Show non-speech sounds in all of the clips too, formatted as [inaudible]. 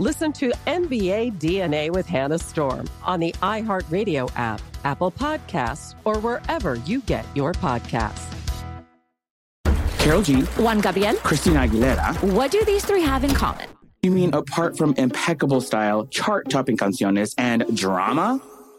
Listen to NBA DNA with Hannah Storm on the iHeartRadio app, Apple Podcasts, or wherever you get your podcasts. Karol G, Juan Gabriel, Christina Aguilera. What do these three have in common? You mean apart from impeccable style, chart topping canciones, and drama?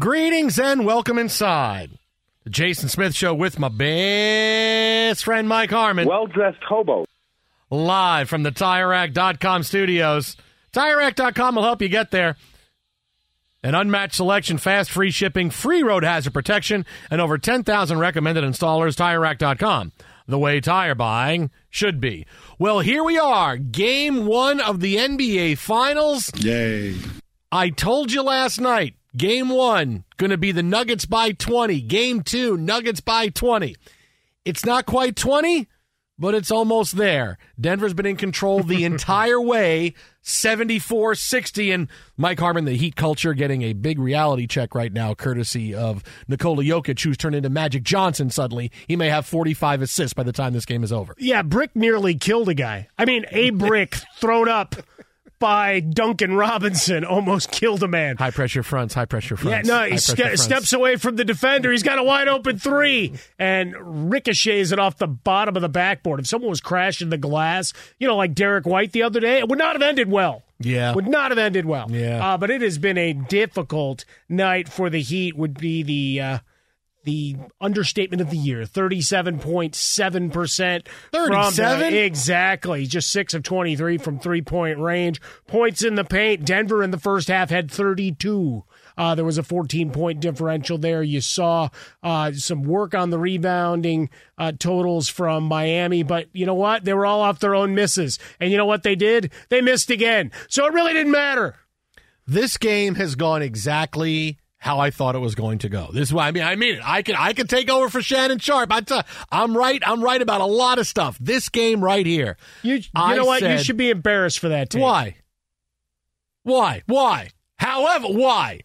Greetings and welcome inside the Jason Smith Show with my best friend Mike Harmon. Well dressed hobo. Live from the TireRack.com studios. TireRack.com will help you get there. An unmatched selection, fast free shipping, free road hazard protection, and over 10,000 recommended installers. TireRack.com. The way tire buying should be. Well, here we are. Game one of the NBA Finals. Yay. I told you last night Game one, going to be the Nuggets by 20. Game two, Nuggets by 20. It's not quite 20, but it's almost there. Denver's been in control the [laughs] entire way, 74 60. And Mike Harmon, the Heat culture, getting a big reality check right now, courtesy of Nikola Jokic, who's turned into Magic Johnson suddenly. He may have 45 assists by the time this game is over. Yeah, Brick nearly killed a guy. I mean, a [laughs] brick thrown up by Duncan Robinson [laughs] almost killed a man. High pressure fronts, high pressure fronts. Yeah, no, he ste- steps away from the defender. He's got a wide open three and ricochets it off the bottom of the backboard. If someone was crashing the glass, you know, like Derrick White the other day, it would not have ended well. Yeah. Would not have ended well. Yeah. Uh, but it has been a difficult night for the Heat, would be the. Uh, the understatement of the year 37.7% 37 exactly. Just 6 of 23 from three point range. Points in the paint. Denver in the first half had 32 uh, there was a 14 point differential there. You saw uh, some work on the rebounding uh, totals from miami but you know what? They were all off their own misses. And you know what they did? They missed again. So it really didn't matter. This game has gone exactly how I thought it was going to go. This is why I mean I mean it. I can I can take over for Shannon Sharpe. I t- I'm right. I'm right about a lot of stuff. This game right here. You you I know what? Said, you should be embarrassed for that. Team. Why? Why? Why? However, why?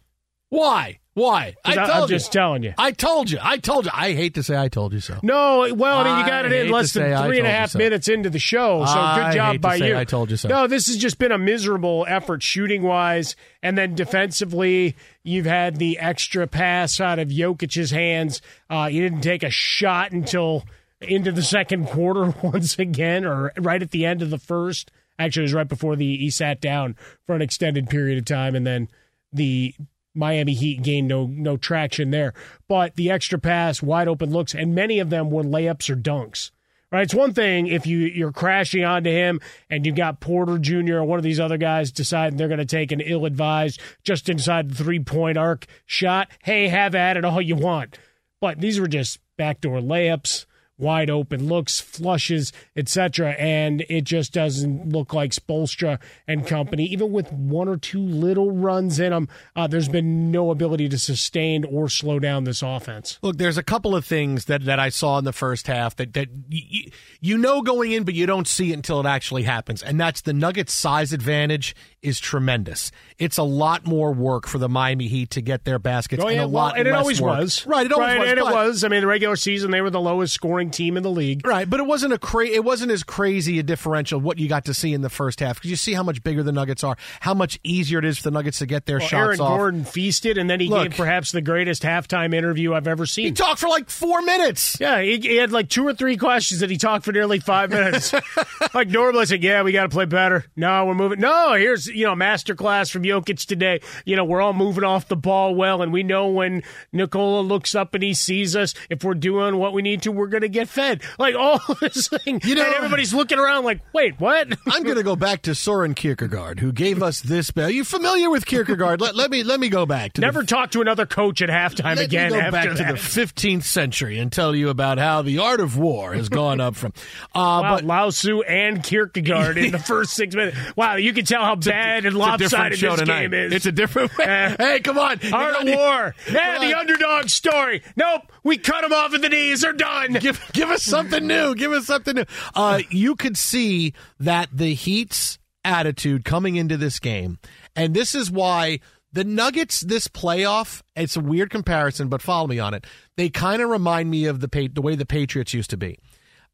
Why? Why? I told I- I'm you. just telling you. I told you. I told you. I hate to say I told you so. No, well, I mean, you got it in less than three and a half so. minutes into the show. So I good job hate to by say you. I told you so. No, this has just been a miserable effort shooting wise, and then defensively, you've had the extra pass out of Jokic's hands. Uh, you didn't take a shot until into the second quarter [laughs] once again, or right at the end of the first. Actually, it was right before the he sat down for an extended period of time, and then the Miami Heat gained no no traction there. But the extra pass, wide open looks, and many of them were layups or dunks. Right, it's one thing if you you're crashing onto him and you've got Porter Jr. or one of these other guys deciding they're going to take an ill-advised just inside the three-point arc shot. Hey, have at it all you want. But these were just backdoor layups, wide open looks, flushes, etc. And it just doesn't look like Spoelstra and company, even with one or two little runs in them. Uh, there's been no ability to sustain or slow down this offense. Look, there's a couple of things that, that I saw in the first half that that you, you know going in, but you don't see it until it actually happens, and that's the Nuggets' size advantage is tremendous. It's a lot more work for the Miami Heat to get their baskets, Oh and a well, lot and it always work. was right. It always right, was, and it was. I mean, the regular season they were the lowest scoring team in the league. Right, but it wasn't a cra- it wasn't as crazy a differential what you got to see in the first half because you see how much bigger the Nuggets are, how much easier it is for the Nuggets to get their Well, shots Aaron off. Gordon feasted, and then he Look. gave perhaps the greatest halftime interview I've ever seen. He talked for like four minutes. Yeah, he, he had like two or three questions that he talked for nearly five minutes. [laughs] like normally, like, yeah, we got to play better. No, we're moving. No, here's you know, masterclass from Jokic today. You know, we're all moving off the ball well, and we know when Nikola looks up and he sees us, if we're doing what we need to, we're going to get fed. Like all [laughs] this thing, You know- and everybody's looking around like, wait, what? [laughs] I'm going to go back to Soren Kierkegaard, who gave us this. bell. you familiar with Kierkegaard? let, let me let me go back to Never the, talk to another coach at halftime let again. me go back to the 15th century and tell you about how the art of war has gone up from. Uh, Wow, but Lao Tzu and Kierkegaard in the [laughs] first six minutes. Wow, you can tell how bad and lopsided this tonight. game is. It's a different. Eh. hey, come on, Art of War. Yeah, the underdog story. Nope, we cut them off at the knees. They're done. give give us something new. Give us something new. Uh, you could see that the Heat's attitude coming into this game, and this is why the Nuggets this playoff. It's a weird comparison, but follow me on it. They kind of remind me of the the way the Patriots used to be.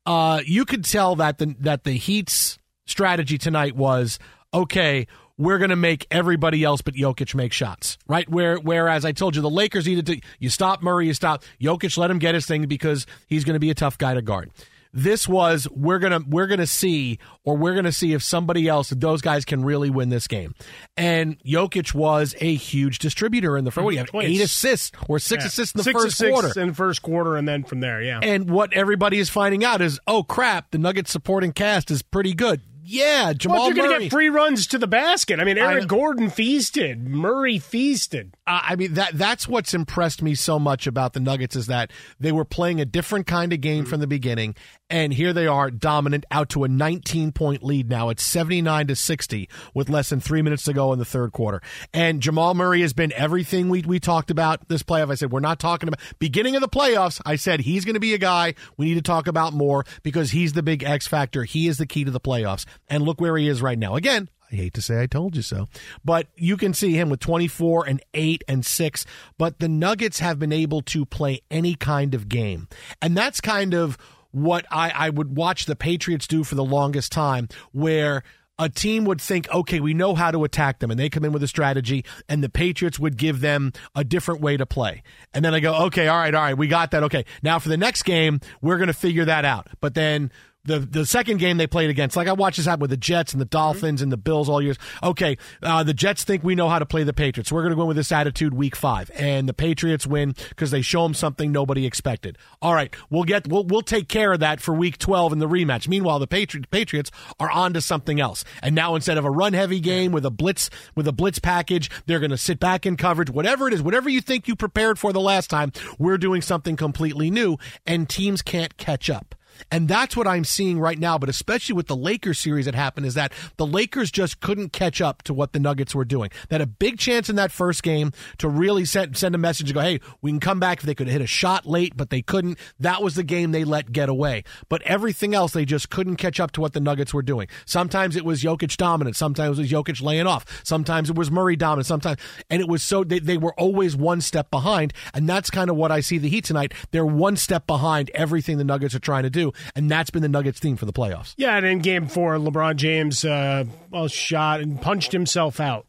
Uh, you could tell that the that the Heat's strategy tonight was okay. We're going to make everybody else but Jokic make shots, right? Where, whereas I told you the Lakers needed to, you stop Murray, you stop Jokic, let him get his thing because he's going to be a tough guy to guard. This was we're gonna we're gonna see or we're gonna see if somebody else if those guys can really win this game, and Jokic was a huge distributor in the first. What do you have eight assists or six Yeah. assists in the Six first assists quarter? in the first quarter, and then from there, yeah. And what everybody is finding out is, oh crap, the Nuggets supporting cast is pretty good. Yeah, Jamal well, you're going to get free runs to the basket. I mean, I Aaron know. Gordon feasted. Murray feasted. Uh, I mean that that's what's impressed me so much about the Nuggets is that they were playing a different kind of game from the beginning, and here they are dominant out to a 19 point lead now. It's 79 to 60 with less than three minutes to go in the third quarter. And Jamal Murray has been everything we we talked about this playoff. I said we're not talking about beginning of the playoffs. I said he's going to be a guy we need to talk about more because he's the big X factor. He is the key to the playoffs. And look where he is right now. Again, I hate to say I told you so, but you can see him with 24 and 8 and 6. But the Nuggets have been able to play any kind of game. And that's kind of what I, I would watch the Patriots do for the longest time, where a team would think, okay, we know how to attack them, and they come in with a strategy, and the Patriots would give them a different way to play. And then I go, okay, all right, all right, we got that. Okay, now for the next game, we're going to figure that out. But then the the second game they played against, like I watched this happen with the Jets and the Dolphins and the Bills all years. Okay, uh, the Jets think we know how to play the Patriots. So we're going to go in with this attitude week five, and the Patriots win because they show them something nobody expected. All right, we'll get we'll we'll take care of that for week twelve in the rematch. Meanwhile, the Patri- Patriots are on to something else, and now instead of a run heavy game with a blitz with a blitz package, they're going to sit back in coverage. Whatever it is, whatever you think you prepared for the last time, we're doing something completely new, and teams can't catch up. And that's what I'm seeing right now, but especially with the Lakers series that happened is that the Lakers just couldn't catch up to what the Nuggets were doing. They had a big chance in that first game to really send, send a message and go, hey, we can come back if they could hit a shot late, but they couldn't. That was the game they let get away. But everything else, they just couldn't catch up to what the Nuggets were doing. Sometimes it was Jokic dominant. Sometimes it was Jokic laying off. Sometimes it was Murray dominant. Sometimes, and it was so, they, they were always one step behind. And that's kind of what I see the Heat tonight. They're one step behind everything the Nuggets are trying to do. And that's been the Nuggets theme for the playoffs. Yeah, and in game four, LeBron James uh, well shot and punched himself out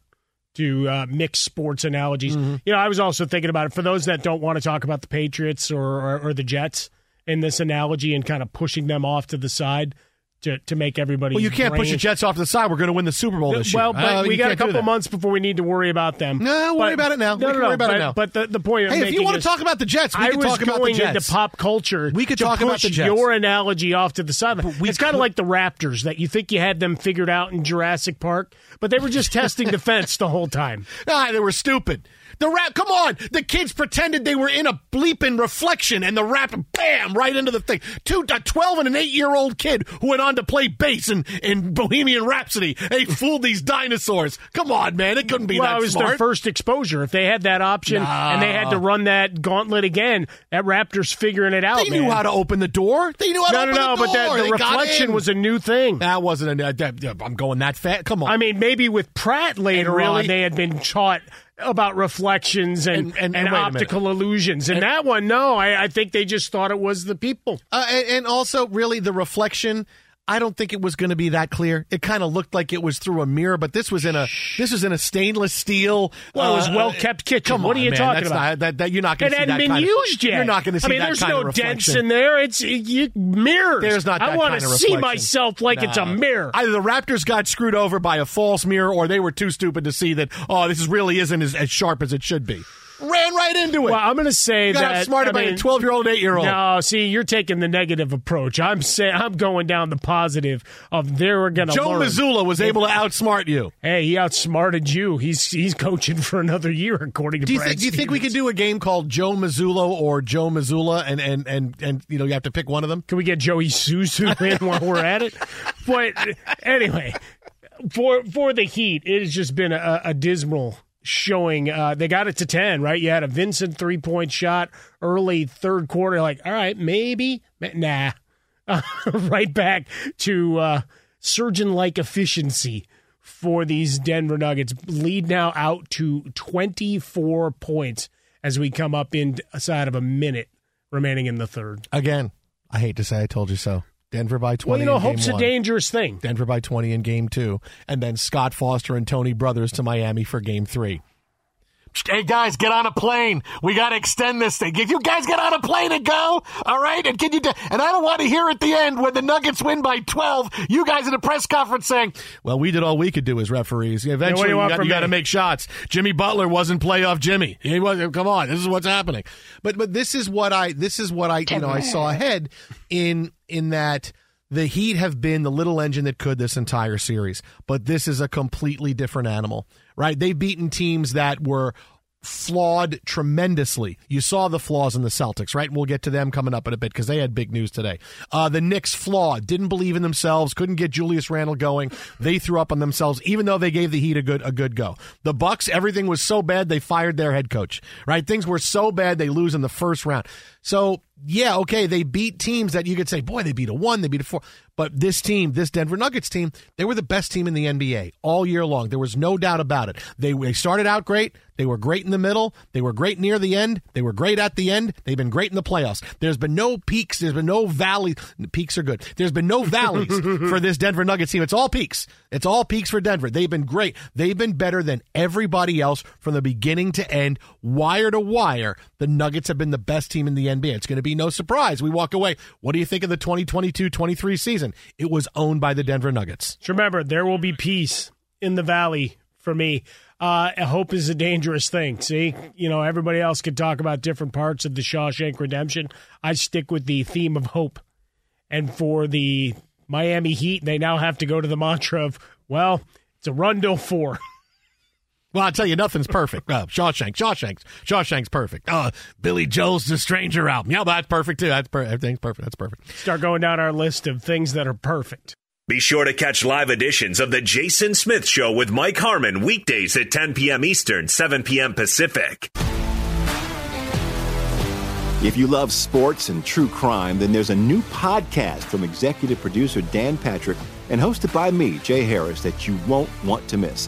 to uh, mix sports analogies. Mm-hmm. You know, I was also thinking about it for those that don't want to talk about the Patriots or, or, or the Jets in this analogy and kind of pushing them off to the side to, to make everybody. Well, you can't push the Jets off to the side. We're going to win the Super Bowl this well, year. Well, but Uh, we got a couple months before we need to worry about them. No, worry But- about it now. No, We no, worry about it but, now. But the, the point. I'm Hey, if you want to talk about the Jets, we I can was talk about the going Jets. into pop culture. We could talk about the Jets. Your analogy off to the side. we It's kind of like the Raptors that you think you had them figured out in Jurassic Park, but they were just testing the fence the whole time. [laughs] Ah, they were stupid. The rap, come on! The kids pretended they were in a bleeping reflection, and the rap, bam, right into the thing. Two, a twelve and an eight-year-old kid who went on to play bass in, in Bohemian Rhapsody. They [laughs] fooled these dinosaurs. Come on, man! It couldn't be well, that it was smart. their first exposure. If they had that option and they had to run that gauntlet again, that Raptors figuring it out. they knew man. how to open the door. They knew how No, to no, open no, the but door. that, the They got reflection was a new thing. That wasn't a. I'm going that fast. Come on. I mean, maybe with Pratt later really- on, they had been taught about reflections and, And- and- and, and wait a minute. optical illusions. And, that one, no, I, I think they just thought it was the people. Uh, and, and also, really, the reflection. I don't think it was going to be that clear. It kind of looked like it was through a mirror, but this was in a this was in a stainless steel. Well, it was uh, well-kept kitchen. Come What on, are you man. talking about? Not, that, that you're not It going to see hadn't that been kind used of, yet. You're not going to see I mean, that there's kind no of dents in there. It's you, mirrors. There's not. That I want to see myself like it's a mirror. Either the Raptors got screwed over by a false mirror, or they were too stupid to see that. Oh, this is really isn't as, as sharp as it should be. Ran right into it. well, I'm going to say you got that by mean, a 12 year old, 8 year old. No, see, you're taking the negative approach. I'm saying I'm going down the positive of they were going to Joe learn. Mazzulla was able to outsmart you. Hey, he outsmarted you. He's he's coaching for another year, according to Do you, think, do you think we could do a game called Joe Mazzulla or Joe Mazzulla, and and and and you know you have to pick one of them? Can we get Joey Suzu in while we're at it? But anyway, for for the Heat, it has just been a, a dismal showing. Uh, they got it to ten, right? You had a Vincent three point shot early third quarter. Like, all right, maybe, nah. [laughs] right back to uh, surgeon like efficiency for these Denver Nuggets. Lead now out to twenty four points as we come up inside of a minute remaining in the third. Again, I hate to say I told you so. Denver by 20 Well, you know, in game hope's a dangerous thing. Denver by 20 in game two. And then Scott Foster and Tony Brothers to Miami for game three. Hey guys, get on a plane. We got to extend this thing. If you guys get on a plane and go, all right? And can you? Do, and I don't want to hear at the end when the Nuggets win by twelve. You guys in a press conference saying, "Well, we did all we could do as referees. Eventually, what you you, got, you got to make shots." Jimmy Butler wasn't playoff Jimmy. He wasn't. Come on, this is what's happening. But but this is what I this is what I you know I saw ahead in in that the Heat have been the little engine that could this entire series, but this is a completely different animal, right? They've beaten teams that were flawed tremendously. You saw the flaws in the Celtics, right? We'll get to them coming up in a bit because they had big news today. Uh, the Knicks flawed, didn't believe in themselves, couldn't get Julius Randle going. They threw up on themselves, even though they gave the Heat a good a good go. The Bucks, everything was so bad they fired their head coach, right? Things were so bad they lose in the first round. So yeah, okay, they beat teams that you could say, boy, they beat a one, they beat a four. But this team, this Denver Nuggets team, they were the best team in the NBA all year long. There was no doubt about it. They they started out great. They were great in the middle. They were great near the end. They were great at the end. They've been great in the playoffs. There's been no peaks. There's been no valleys. Peaks are good. There's been no valleys [laughs] for this Denver Nuggets team. It's all peaks. It's all peaks for Denver. They've been great. They've been better than everybody else from the beginning to end, wire to wire. The Nuggets have been the best team in the NBA. It's going to be no surprise. We walk away. What do you think of the 2022-23 season? It was owned by the Denver Nuggets. Just remember, there will be peace in the valley for me. Uh, hope is a dangerous thing. See, you know, everybody else could talk about different parts of the Shawshank Redemption. I stick with the theme of hope. And for the Miami Heat, they now have to go to the mantra of, well, it's a run till four. [laughs] Well, I'll tell you, nothing's perfect. Uh, Shawshank, Shawshank's, Shawshank's perfect. Uh, Billy Joel's The Stranger album. Yeah, that's perfect too. That's per- everything's perfect. That's perfect. Start going down our list of things that are perfect. Be sure to catch live editions of The Jason Smith Show with Mike Harmon weekdays at 10 p.m. Eastern, 7 p.m. Pacific. If you love sports and true crime, then there's a new podcast from executive producer Dan Patrick and hosted by me, Jay Harris, that you won't want to miss.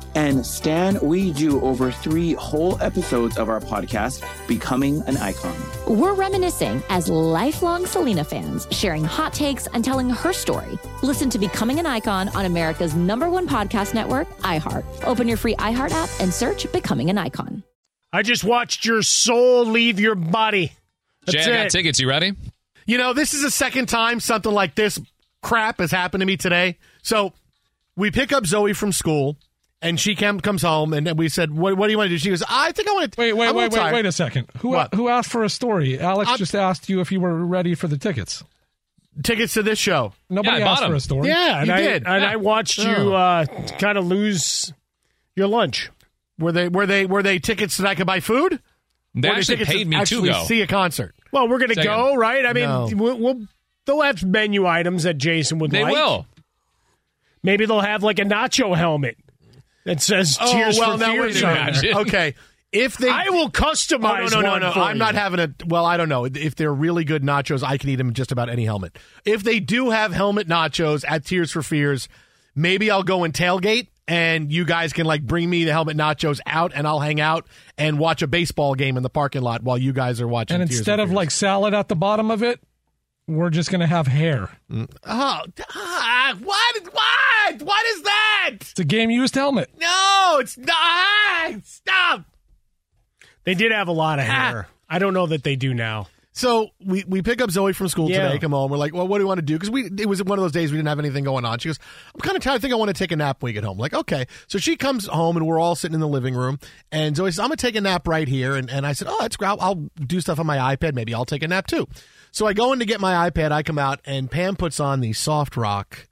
And Stan, we do over three whole episodes of our podcast, Becoming an Icon. We're reminiscing as lifelong Selena fans, sharing hot takes and telling her story. Listen to Becoming an Icon on America's number one podcast network, iHeart. Open your free iHeart app and search Becoming an Icon. I just watched your soul leave your body. That's Jay, I got it. tickets. You ready? You know, this is the second time something like this crap has happened to me today. So we pick up Zoe from school. And she came, comes home, and we said, "What, what do you want to do?" She goes, "I think I want to." Wait, wait, I'm wait, wait, wait a second. Who What? who asked for a story? Alex I'm- just asked you if you were ready for the tickets. Tickets to this show. Nobody Yeah, I asked for for 'em. a story. Yeah, and You I did. and Yeah. I watched Oh. you uh, kind of lose your lunch. Were they were they were they tickets that I could buy food? They Or were actually tickets paid me to actually go. see a concert. Well, we're gonna Second. go, right? I mean, No. we'll, we'll they'll have menu items that Jason would They like. will. Maybe they'll have like a nacho helmet that says Oh "Cheers well, for now Fears" wait on it. Okay, if they, I will Oh, customize. no, no, no, one no. for I'm not having a. Well, I don't know. If they're really good nachos, I can eat them in just about any helmet. If they do have helmet nachos at Tears for Fears, maybe I'll go and tailgate, and you guys can like bring me the helmet nachos out, and I'll hang out and watch a baseball game in the parking lot while you guys are watching. And Tears instead for of Fears. like salad at the bottom of it, we're just gonna have hair. oh, ah, what? What? What is that? It's a game used helmet. No, it's not. Stop. They did have a lot of Ah. hair. I don't know that they do now. So we, we pick up Zoe from school Yeah. today. Come home. We're like, well, what do we want to do? Because we it was one of those days we didn't have anything going on. She goes, I'm kind of tired. I think I want to take a nap when we get home. like, okay. So she comes home and we're all sitting in the living room. And Zoe says, I'm gonna take a nap right here. And and I said, oh, that's great. I'll, I'll do stuff on my iPad. Maybe I'll take a nap too. So I go in to get my iPad. I come out and Pam puts on the soft rock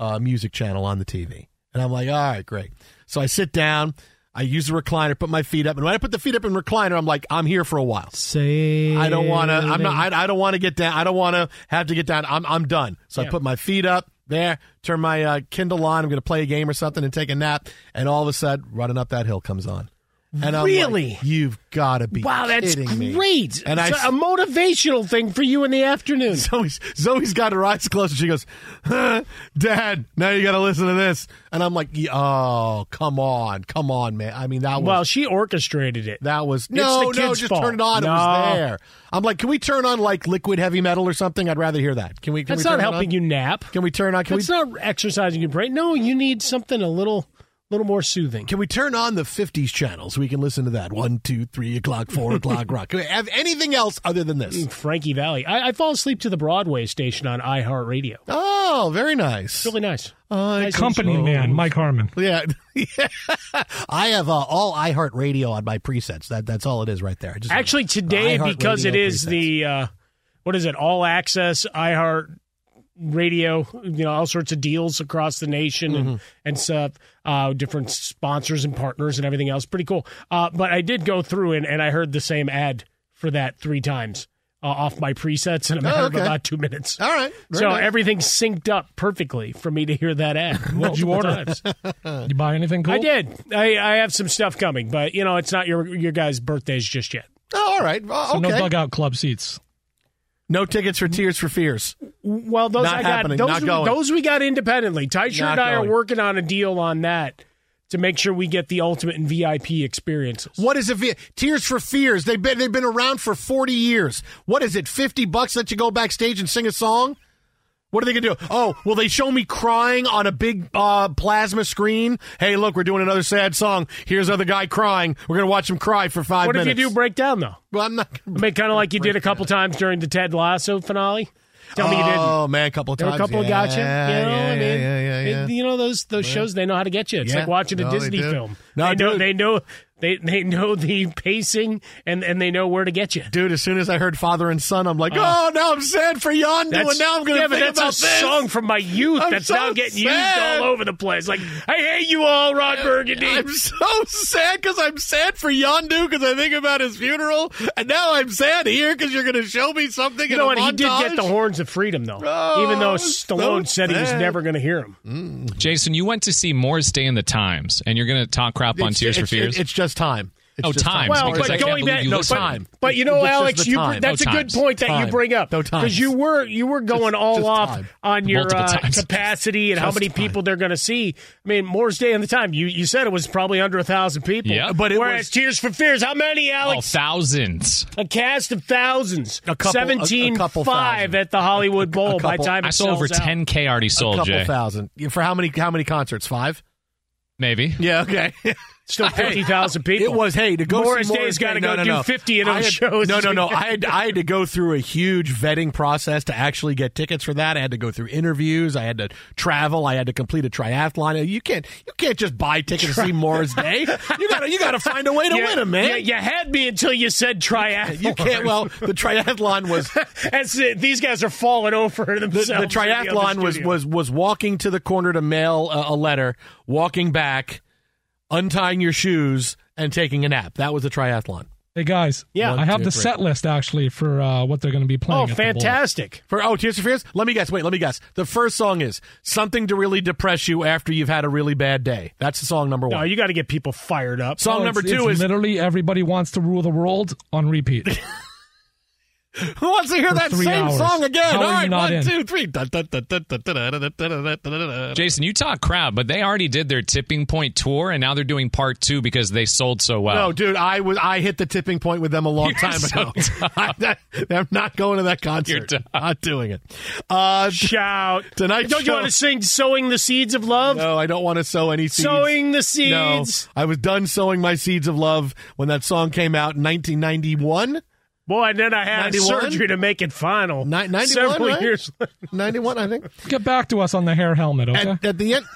uh, music channel on the TV. And I'm like, all right, great. So I sit down. I use the recliner, put my feet up, and when I put the feet up in recliner, I'm like, I'm here for a while. Say I don't want to. I'm not. I, I don't want to get down. I don't want to have to get down. I'm. I'm done. So I put my feet up there, turn my uh, Kindle on. I'm going to play a game or something and take a nap. And all of a sudden, running up that hill comes on. And I'm Really? like, you've got to be Wow, that's kidding me. great. And It's I a motivational thing for you in the afternoon. Zoe's, Zoe's got her eyes closed and she goes, huh, Dad, now you got to listen to this. And I'm like, oh, come on, come on, man. I mean, that was. Well, she orchestrated it. That was It's no, no. Just fault. turn it on. It was there. I'm like, can we turn on like liquid heavy metal or something? I'd rather hear that. Can we? Can That's we not helping you nap. Can we turn on? Can That's we? not exercising your brain. No, you need something a little, little more soothing. Can we turn on the 50s channel so we can listen to that? One, two, three o'clock, four o'clock [laughs] rock. Can we have anything else other than this? Frankie Valli. I, I fall asleep to the Broadway station on iHeartRadio. Oh, very nice. Really nice. Uh, Nice Company man, Mike Harmon. Yeah, [laughs] I have uh, all iHeartRadio on my presets. That that's all it is right there. Just Actually, today because it is presets. the uh, what is it? All access iHeart radio. You know, all sorts of deals across the nation Mm-hmm. and and stuff. Uh, different sponsors and partners and everything else. Pretty cool. Uh, but I did go through and, and I heard the same ad for that three times. Uh, off my presets in a matter Oh, okay. of about two minutes. All right. Very so nice. everything's synced up perfectly for me to hear that ad. [laughs] What'd you order? times. [laughs] You buy anything cool? I did. I, I have some stuff coming, but you know, it's not your your guys' birthdays just yet. Oh, all right. Well, So okay. no dugout club seats. No tickets for Tears for Fears. Well, those Not I got happening. those, Not we- going. those we got independently. Not and I are working on a deal on that to make sure we get the ultimate and VIP experiences. What is it? V- Tears for Fears. They've been they've been around for forty years. What is it? Fifty bucks that you go backstage and sing a song? What are they gonna do? Oh, will they show me crying on a big uh, plasma screen? Hey, look, we're doing another sad song. Here's another guy crying. We're gonna watch him cry for five What minutes. if you do break down though? Well, I'm not. I mean, kind of like you did a couple times during the Ted Lasso finale. Tell me you didn't. Oh man, a couple of times. a couple yeah, gotcha. You know, yeah, I mean, yeah, yeah, yeah, yeah. it- you know those those shows they know how to get you. It's Yeah. like watching a No, Disney film. No, they know they know they they know the pacing and and they know where to get you. Dude, as soon as I heard father and son, I'm like, Oh. oh, now I'm sad for Yondu, and now I'm gonna yeah, but think that's about a this. song from my youth I'm that's so now getting sad. used all over the place. Like, I hate you all, Ron Burgundy. I'm so sad because I'm sad for Yondu because I think about his funeral, and now I'm sad here because you're going to show me something. you in know a what? He did get the horns of freedom, though. Oh, even though oh, so Stallone said he was never going to hear him. Jason, you went to see Morris Day in the Times, and you're going to talk crap on It's- Tears for it's- Fears. It's just time. It's Oh, just Times, Well, because but I can't going back, you no, listened. but, time. but you know, It's Alex, you time. that's No a good times. point that Time. you bring up No because times. you were you were going all just off time. on your uh, capacity and how many time. people they're going to see. I mean, Morris Day and the time you you said it was probably under a thousand people. Yeah. But it whereas was- Tears for Fears, how many, Oh, Alex? thousands. a cast of thousands. A couple- a- a 17 couple five thousand. at the Hollywood Bowl by couple- time I saw over 10K already sold. a couple thousand for how many? How many concerts? Five. Maybe. Yeah. Okay. [laughs] Still 50,000 people. It was hey to go Morris Day's got to go no, no, do 50 of those had- shows. No, no, no. [laughs] I had I had to go through a huge vetting process to actually get tickets for that. I had to go through interviews. I had to travel. I had to complete a triathlon. You can't you can't just buy tickets to see Morris Day. You gotta you gotta find a way to You- win them, man. You, you had me until you said triathlon. You can't. Well, the triathlon was [laughs] As these guys are falling over the, themselves. the other triathlon was was was walking to the corner to mail a, a letter, walking back, untying your shoes, and taking a nap. That was a triathlon. Hey guys, Yeah. I have two, the three. set list actually for uh, what they're going to be playing. Oh, at the fantastic! For oh, Tears for Fears. Let me guess. Wait, let me guess. The first song is something to really depress you after you've had a really bad day. That's the song number No, one. you got to get people fired up. Song Oh, number it's- two it's is literally everybody wants to rule the world on repeat. [laughs] Who wants to hear that same hours. song again? How All right, one, in? two, three. Jason, you talk crowd, but they already did their tipping point tour, and now they're doing part two because they sold so well. No, dude, I was I hit the tipping point with them a long You're time so ago. I, I'm not going to that concert. You're not doing it. Uh, Shout tonight. Don't show, you want to sing "Sowing the Seeds of Love"? No, I don't want to sow any seeds. Sowing the seeds. No, I was done sowing my seeds of love when that song came out in 1991. Boy, and then I had 91? surgery to make it final. Ni- 91, Several right? years. 91, I think. Get back to us on the hair helmet, okay? At, at the end.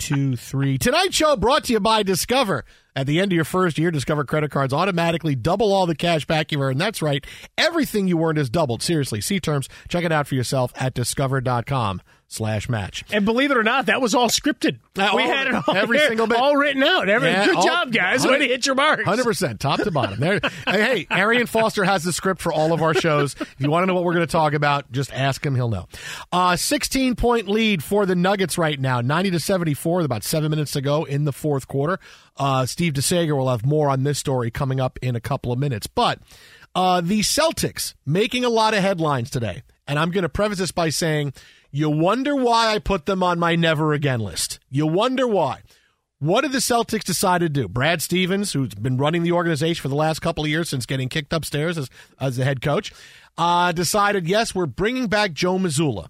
Two, three. Tonight's show brought to you by Discover. At the end of your first year, Discover credit cards automatically double all the cash back you earn. That's right. Everything you earned is doubled. Seriously. See terms. Check it out for yourself at discover.com slash match. And believe it or not, that was all scripted. Uh, we all- had it all every there, single bit. all written out. Every, Yeah, good all- job, guys. Way to hit your marks. Hundred percent, top to bottom. There, hey, Arian Foster has the script for all of our shows. If you want to know what we're going to talk about, just ask him; he'll know. Uh, Sixteen point lead for the Nuggets right now, ninety to seventy four. About seven minutes to go in the fourth quarter. Uh, Steve DeSager will have more on this story coming up in a couple of minutes, but. Uh, the Celtics making a lot of headlines today. And I'm going to preface this by saying, you wonder why I put them on my never again list. You wonder why. What did the Celtics decide to do? Brad Stevens, who's been running the organization for the last couple of years since getting kicked upstairs as, as the head coach, uh, decided, yes, we're bringing back Joe Mazzulla.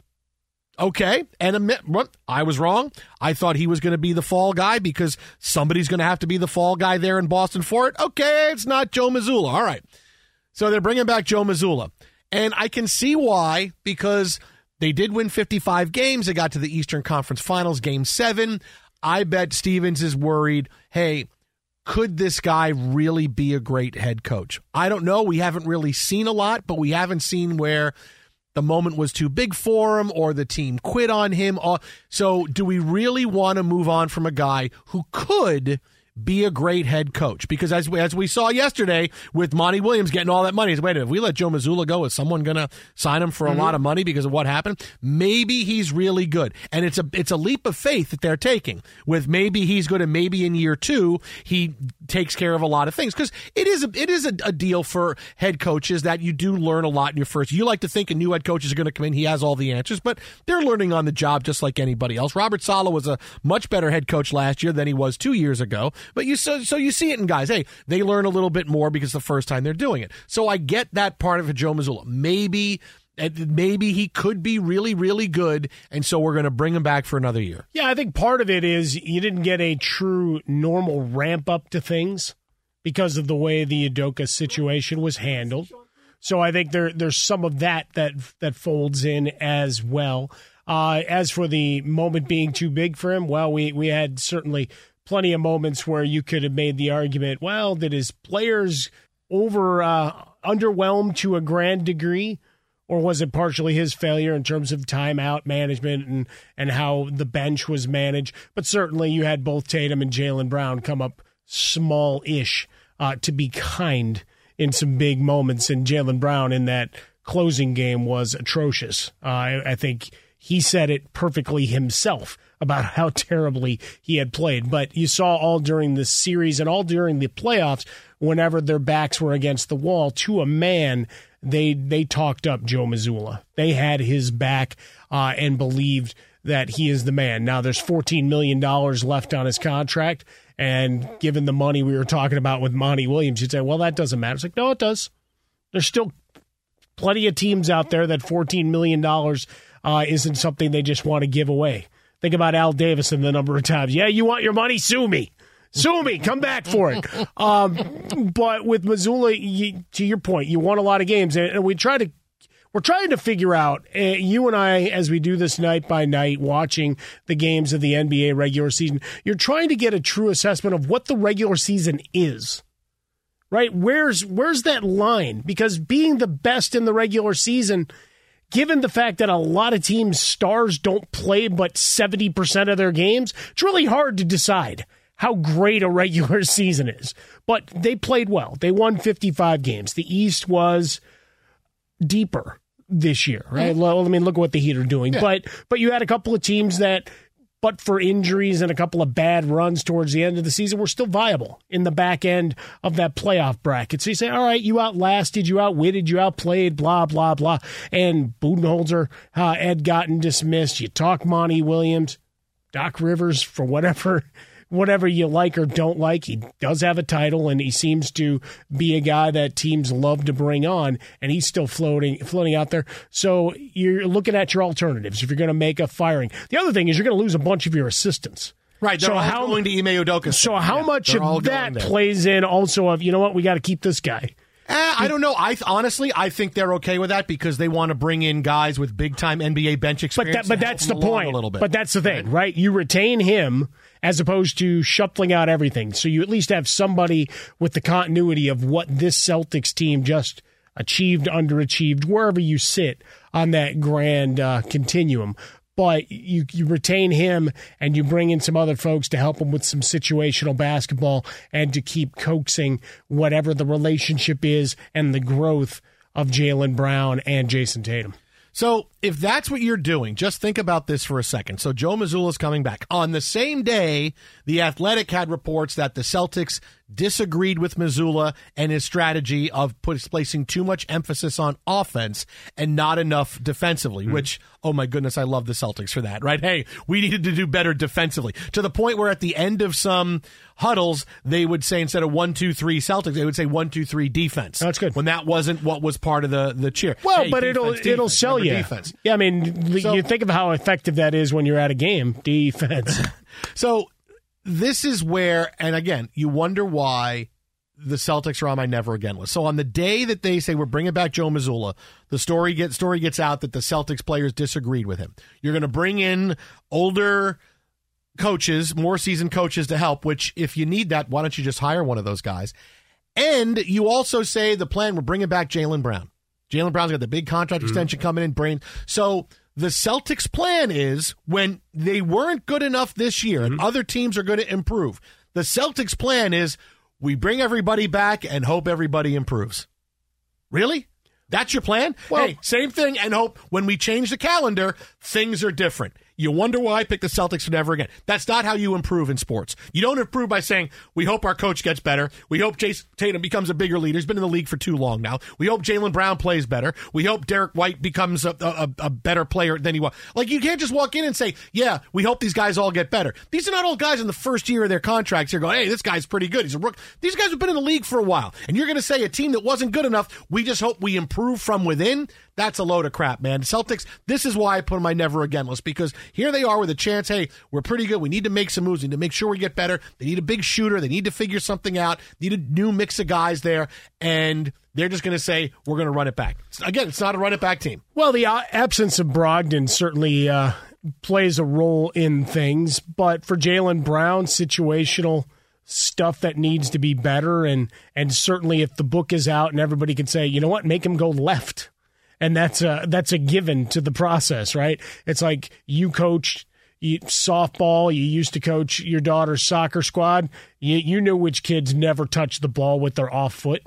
Okay, and admit, what I was wrong. I thought he was going to be the fall guy because somebody's going to have to be the fall guy there in Boston for it. Okay, it's not Joe Mazzulla. All right, so they're bringing back Joe Mazzulla, and I can see why because they did win 55 games. They got to the Eastern Conference Finals, Game Seven. I bet Stevens is worried. Hey, could this guy really be a great head coach? I don't know. We haven't really seen a lot, but we haven't seen where the moment was too big for him or the team quit on him. Uh, So, do we really want to move on from a guy who could be a great head coach? Because as we, as we saw yesterday with Monty Williams getting all that money, wait a minute, if we let Joe Mazzulla go, is someone going to sign him for a mm-hmm. lot of money because of what happened? Maybe he's really good, and it's a it's a leap of faith that they're taking. With maybe he's good, and maybe in year two he takes care of a lot of things because it is a, it is a, a deal for head coaches that you do learn a lot in your first. You like to think a new head coach is going to come in, he has all the answers, but they're learning on the job just like anybody else. Robert Saleh was a much better head coach last year than he was two years ago, but you so so you see it in guys. Hey, they learn a little bit more because the first time they're doing it. So I get that part of Joe Mazzulla. Maybe. Maybe he could be really, really good, and so we're going to bring him back for another year. Yeah, I think part of it is you didn't get a true normal ramp up to things because of the way the Udoka situation was handled. So I think there there's some of that that that folds in as well. Uh, as for the moment being too big for him, well, we we had certainly plenty of moments where you could have made the argument, well, did his players over uh, underwhelmed to a grand degree? or was it partially his failure in terms of timeout management and, and how the bench was managed? But certainly you had both Tatum and Jaylen Brown come up small ish uh, to be kind in some big moments. And Jaylen Brown in that closing game was atrocious. Uh, I, I think he said it perfectly himself about [laughs] how terribly he had played. But you saw all during the series and all during the playoffs, whenever their backs were against the wall, to a man, they they talked up Joe Mazzulla. They had his back uh, and believed that he is the man. Now there's 14 million dollars left on his contract, and given the money we were talking about with Monty Williams, you'd say, well, that doesn't matter. It's like, no, it does. There's still plenty of teams out there that 14 million dollars uh, isn't something they just want to give away. Think about Al Davis and the number of times, yeah, you want your money, sue me. Sue me, come back for it. Um, but with Mazzulla, you, to your point, you won a lot of games, and, we try to we're trying to figure out uh, you and I as we do this night by night watching the games of the NBA regular season you're trying to get a true assessment of what the regular season is. Right? Where's where's that line? Because being the best in the regular season given the fact that a lot of teams stars don't play but 70% of their games it's really hard to decide how great a regular [laughs] season is but they played well they won 55 games the east was deeper this year, right? Mm-hmm. Well, I mean, look at what the Heat are doing. Yeah. But but you had a couple of teams that, but for injuries and a couple of bad runs towards the end of the season, we're still viable in the back end of that playoff bracket. So you say, all right, you outlasted, you outwitted, you outplayed, blah blah blah. And Budenholzer uh, had gotten dismissed. You talk Monty Williams, Doc Rivers for whatever whatever you like or don't like. He does have a title, and he seems to be a guy that teams love to bring on, and he's still floating floating out there. So you're looking at your alternatives if you're going to make a firing. The other thing is you're going to lose a bunch of your assistants. Right, so how, going to Ime Udoka. So how Yeah, much of that plays in? Also, of you know what, we got to keep this guy. Eh, I don't know. I th- honestly, I don't know. I th- honestly, I think they're okay with that because they want to bring in guys with big time NBA bench But experience. that, but that's the point. A little bit. But that's the thing, right? You retain him as opposed to shuffling out everything. So you at least have somebody with the continuity of what this Celtics team just achieved, underachieved, wherever you sit on that grand uh, continuum. But you you retain him and you bring in some other folks to help him with some situational basketball and to keep coaxing whatever the relationship is and the growth of Jaylen Brown and Jayson Tatum. So if that's what you're doing, just think about this for a second. So Joe Mazzulla's coming back. On the same day, The Athletic had reports that the Celtics disagreed with Mazzulla and his strategy of placing too much emphasis on offense and not enough defensively, hmm. which, oh my goodness, I love the Celtics for that, right? Hey, we needed to do better defensively to the point where at the end of some huddles, they would say instead of one, two, three Celtics, they would say one, two, three defense. That's good. When that wasn't what was part of the, the cheer. Well, Hey, but defense, it'll defense, it'll sell you. Defense. Yeah, I mean, So- you think of how effective that is when you're at a game. Defense. [laughs] So this is where, and again, you wonder why the Celtics are on my never again list. So on the day that they say we're bringing back Joe Mazzulla, the story gets story gets out that the Celtics players disagreed with him. You're going to bring in older coaches, more seasoned coaches to help. Which, if you need that, why don't you just hire one of those guys? And you also say the plan we're bringing back Jaylen Brown. Jaylen Brown's got the big contract mm-hmm. extension coming in. Brain. So the Celtics' plan is when they weren't good enough this year, and mm-hmm. other teams are going to improve. The Celtics' plan is we bring everybody back and hope everybody improves. Really? That's your plan? hey, same thing, and hope when we change the calendar, things are different. You wonder why I picked the Celtics for never again. That's not how you improve in sports. You don't improve by saying, we hope our coach gets better. We hope Jayson Tatum becomes a bigger leader. He's been in the league for too long now. We hope Jaylen Brown plays better. We hope Derrick White becomes a, a, a better player than he was. Like, you can't just walk in and say, yeah, we hope these guys all get better. These are not all guys in the first year of their contracts. You're going, hey, this guy's pretty good. He's a rook. These guys have been in the league for a while. And you're going to say a team that wasn't good enough, we just hope we improve from within? That's a load of crap, man. Celtics, this is why I put on my never again list because here they are with a chance. Hey, we're pretty good. We need to make some moves. We need to make sure we get better. They need a big shooter. They need to figure something out. Need a new mix of guys there. And they're just going to say, we're going to run it back. Again, it's not a run it back team. Well, the uh, absence of Brogdon certainly uh, plays a role in things, but for Jaylen Brown, situational stuff that needs to be better, and and certainly if the book is out and everybody can say, you know what, make him go left, and that's a that's a given to the process, right? It's like you coached. You, softball, you used to coach your daughter's soccer squad. You, you knew which kids never touch the ball with their off foot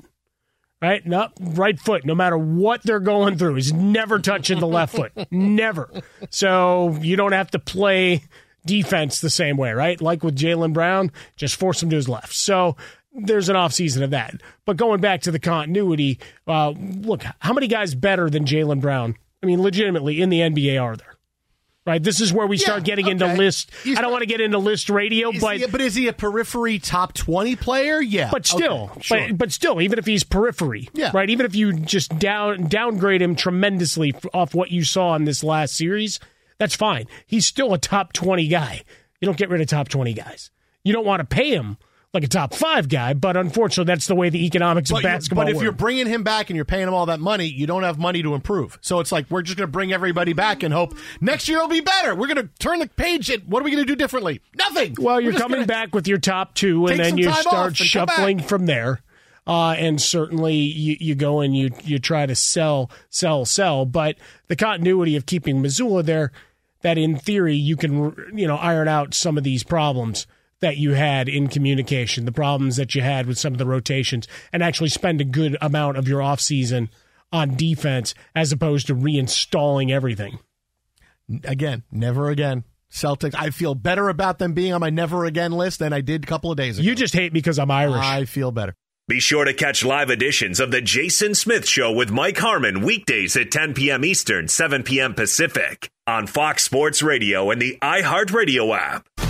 right? Not right foot, no matter what they're going through, is never touching the left foot. [laughs] Never. So you don't have to play defense the same way, right? Like with Jaylen Brown, just force him to his left. So there's an offseason of that. But going back to the continuity, uh, look, how many guys better than Jaylen Brown? I mean, legitimately in the NBA are there? Right, this is where we start getting into list. He's I don't not- want to get into list radio, Is but he- but is he a periphery top 20 player? Yeah. but still, Okay, sure. but, but still, even if he's periphery, Yeah. right. Even if you just down downgrade him tremendously off what you saw in this last series, that's fine. He's still a top twenty guy. You don't get rid of top twenty guys. You don't want to pay him like a top five guy, but unfortunately, that's the way the economics of basketball. but if you're bringing him back and you're paying him all that money, you don't have money to improve. So it's like we're just going to bring everybody back and hope next year will be better. We're going to turn the page. And what are we going to do differently? Nothing. Well, you're coming back with your top two, and then you start shuffling from there. Uh, and certainly you, you go and you you try to sell, sell, sell. But the continuity of keeping Mazzulla there, that in theory you can you know iron out some of these problems that you had in communication, the problems that you had with some of the rotations, and actually spend a good amount of your offseason on defense as opposed to reinstalling everything. again, never again. Celtics. I feel better about them being on my never again list than I did a couple of days ago. You just hate me because I'm Irish. I feel better. Be sure to catch live editions of The Jason Smith Show with Mike Harmon weekdays at 10 p.m. Eastern, 7 p.m. Pacific on Fox Sports Radio and the iHeartRadio app.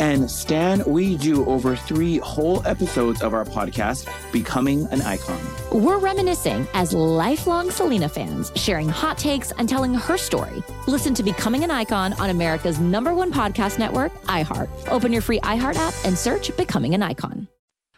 And Stan, we do over three whole episodes of our podcast, Becoming an Icon. We're reminiscing as lifelong Selena fans, sharing hot takes and telling her story. Listen to Becoming an Icon on America's number one podcast network, iHeart. Open your free iHeart app and search Becoming an Icon.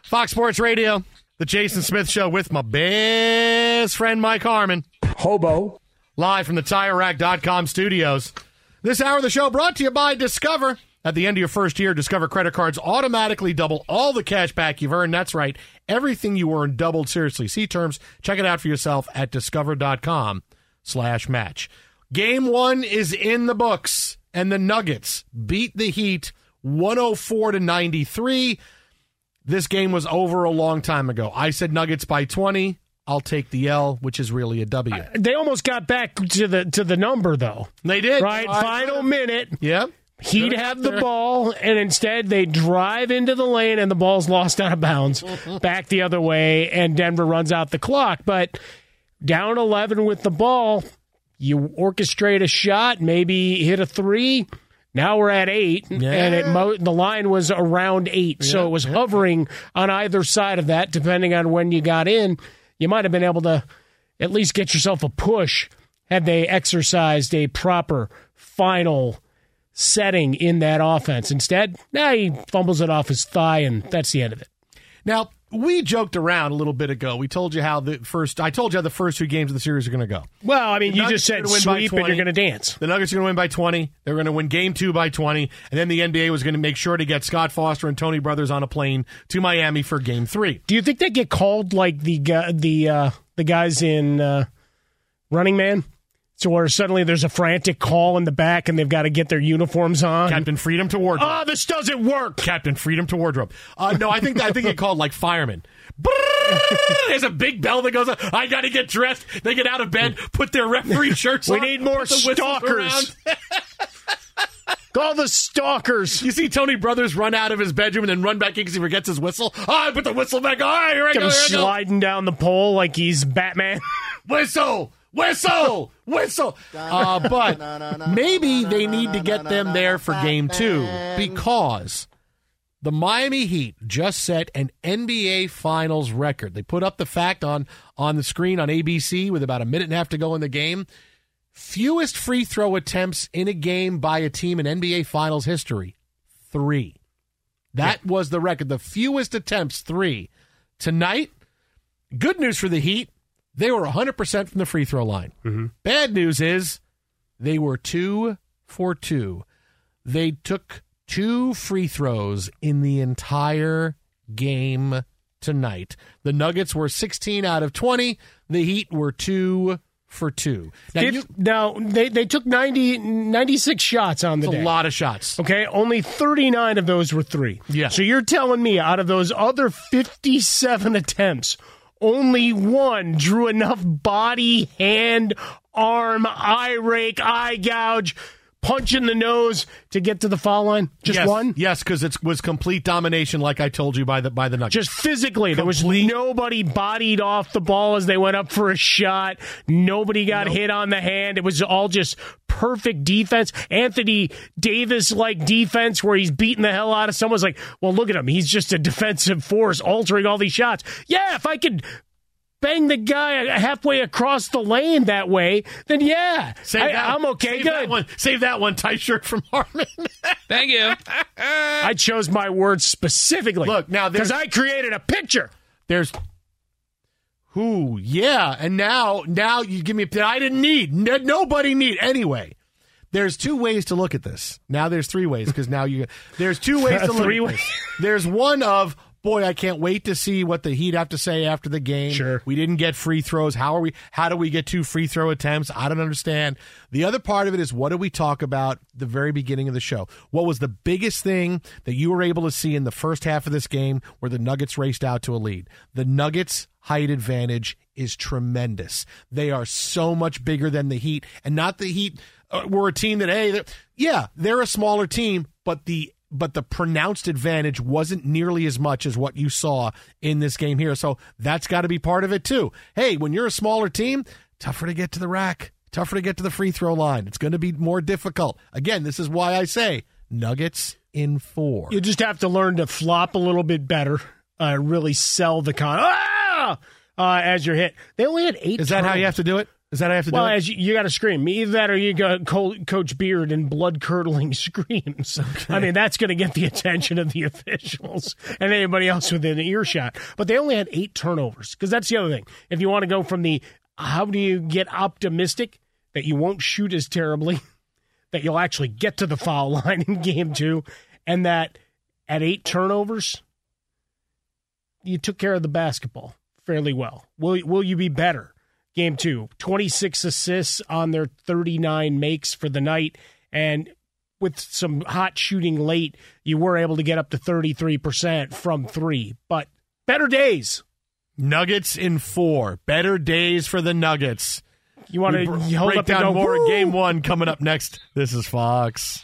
Fox Sports Radio, the Jason Smith Show with my best friend Mike Harmon. Hobo. Live from the TireRack.com studios. This hour of the show brought to you by Discover. At the end of your first year, Discover credit cards automatically double all the cash back you've earned. That's right. Everything you earn doubled seriously. See terms. Check it out for yourself at discover.com slash match. Game one is in the books, and the Nuggets beat the Heat 104 to 93. This game was over a long time ago. I said Nuggets by 20. I'll take the L, which is really a W. They almost got back to the to the number though. They did. Right, final minute. Yep. He'd have the ball, and instead they drive into the lane, and the ball's lost out of bounds [laughs] back the other way, and Denver runs out the clock. But down 11 with the ball, you orchestrate a shot, maybe hit a three. Now we're at eight, and it mo- the line was around eight, so it was hovering on either side of that, depending on when you got in. You might have been able to at least get yourself a push had they exercised a proper final setting in that offense. Instead, now he fumbles it off his thigh, and that's the end of it. Now, we joked around a little bit ago. We told you how the first, I told you how the first two games of the series are going to go. Well, I mean, The you Nuggets just said sweep, and you're going to dance. The Nuggets are going to win by 20. They're going to win game two by 20. And then the NBA was going to make sure to get Scott Foster and Tony Brothers on a plane to Miami for game three. Do you think they get called like the the uh, the guys in uh, Running Man? So where suddenly there's a frantic call in the back, and they've got to get their uniforms on. Captain Freedom to Wardrobe. Oh, this doesn't work. Captain Freedom to Wardrobe. Uh, no, I think I think they called like firemen. There's a big bell that goes. up. I got to get dressed. They get out of bed, put their referee [laughs] shirts on. We on. need more put the whistles stalkers. [laughs] Call the stalkers. You see Tony Brothers run out of his bedroom and then run back in because he forgets his whistle. Oh, I put the whistle back. All right, here I Get go. him Here I go. sliding down the pole like he's Batman. [laughs] Whistle, whistle, whistle. Uh, but maybe they need to get them there for game two because the Miami Heat just set an NBA Finals record. They put up the fact on on the screen on ABC with about a minute and a half to go in the game. Fewest free throw attempts in a game by a team in NBA Finals history, three. That was the record. The fewest attempts, three. Tonight, good news for the Heat. They were 100% from the free throw line. Mm-hmm. Bad news is they were two for two. They took two free throws in the entire game tonight. The Nuggets were 16 out of 20. The Heat were two for two. Now, you- now, they, they took 90, 96 shots on the It's a lot of shots. Okay, only 39 of those were three. Yeah. So you're telling me out of those other 57 attempts, only one drew enough body, hand, arm, eye rake, eye gouge, punch in the nose to get to the foul line? Just yes, one? Yes, because it was complete domination, like I told you by the by the Nuggets. Just physically, there was nobody bodied off the ball as they went up for a shot. Nobody got hit on the hand. It was all just perfect defense. Anthony Davis like defense where he's beating the hell out of someone's like, well, look at him. He's just a defensive force altering all these shots. Yeah, if I could bang the guy halfway across the lane that way, then yeah, Save I, that- I'm okay. Save good. that one. Save that one. Tight shirt from Harmon. [laughs] Thank you. I chose my words specifically. Look, now because I created a picture. There's who, yeah, and now now you give me that I didn't need. No, nobody need anyway. There's two ways to look at this. Now there's three ways because now you there's two ways [laughs] to look Three ways. There's one of boy, I can't wait to see what the Heat have to say after the game. Sure. We didn't get free throws. How are we how do we get two free throw attempts? I don't understand. The other part of it is what did we talk about the very beginning of the show? What was the biggest thing that you were able to see in the first half of this game where the Nuggets raced out to a lead? The Nuggets height advantage is tremendous. They are so much bigger than the Heat and not the Heat uh, were a team that hey, they're- yeah, they're a smaller team, but the but the pronounced advantage wasn't nearly as much as what you saw in this game here. So that's got to be part of it too. Hey, when you're a smaller team, tougher to get to the rack, tougher to get to the free throw line. It's going to be more difficult. Again, this is why I say Nuggets in four. You just have to learn to flop a little bit better, uh, really sell the con ah! uh, as you're hit. They only had eight. Is that how you have to do it? Is that you have to Well, do it? as you, you got to scream. Either that or you got Co- Coach Beard and blood curdling [laughs] screams. I mean, that's going to get the attention of the officials and anybody else within earshot. But they only had eight turnovers because that's the other thing. If you want to go from the how do you get optimistic that you won't shoot as terribly, [laughs] that you'll actually get to the foul line in game two, and that at eight turnovers, you took care of the basketball fairly well. Will will you be better? Game two, 26 assists on their 39 makes for the night. And with some hot shooting late, you were able to get up to 33% from three. But better days. Nuggets in four. Better days for the Nuggets. You want to br- break down go, more "Woo!" game one coming up next. This is Fox.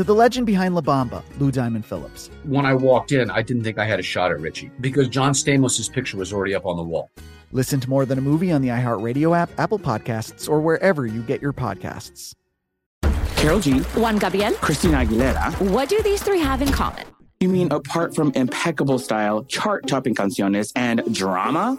To the legend behind La Bamba, Lou Diamond Phillips. When I walked in, I didn't think I had a shot at Richie because John Stamos' picture was already up on the wall. Listen to More Than a Movie on the iHeartRadio app, Apple Podcasts, or wherever you get your podcasts. Karol G. Juan Gabriel. Christina Aguilera. What do these three have in common? You mean apart from impeccable style, chart topping canciones, and drama?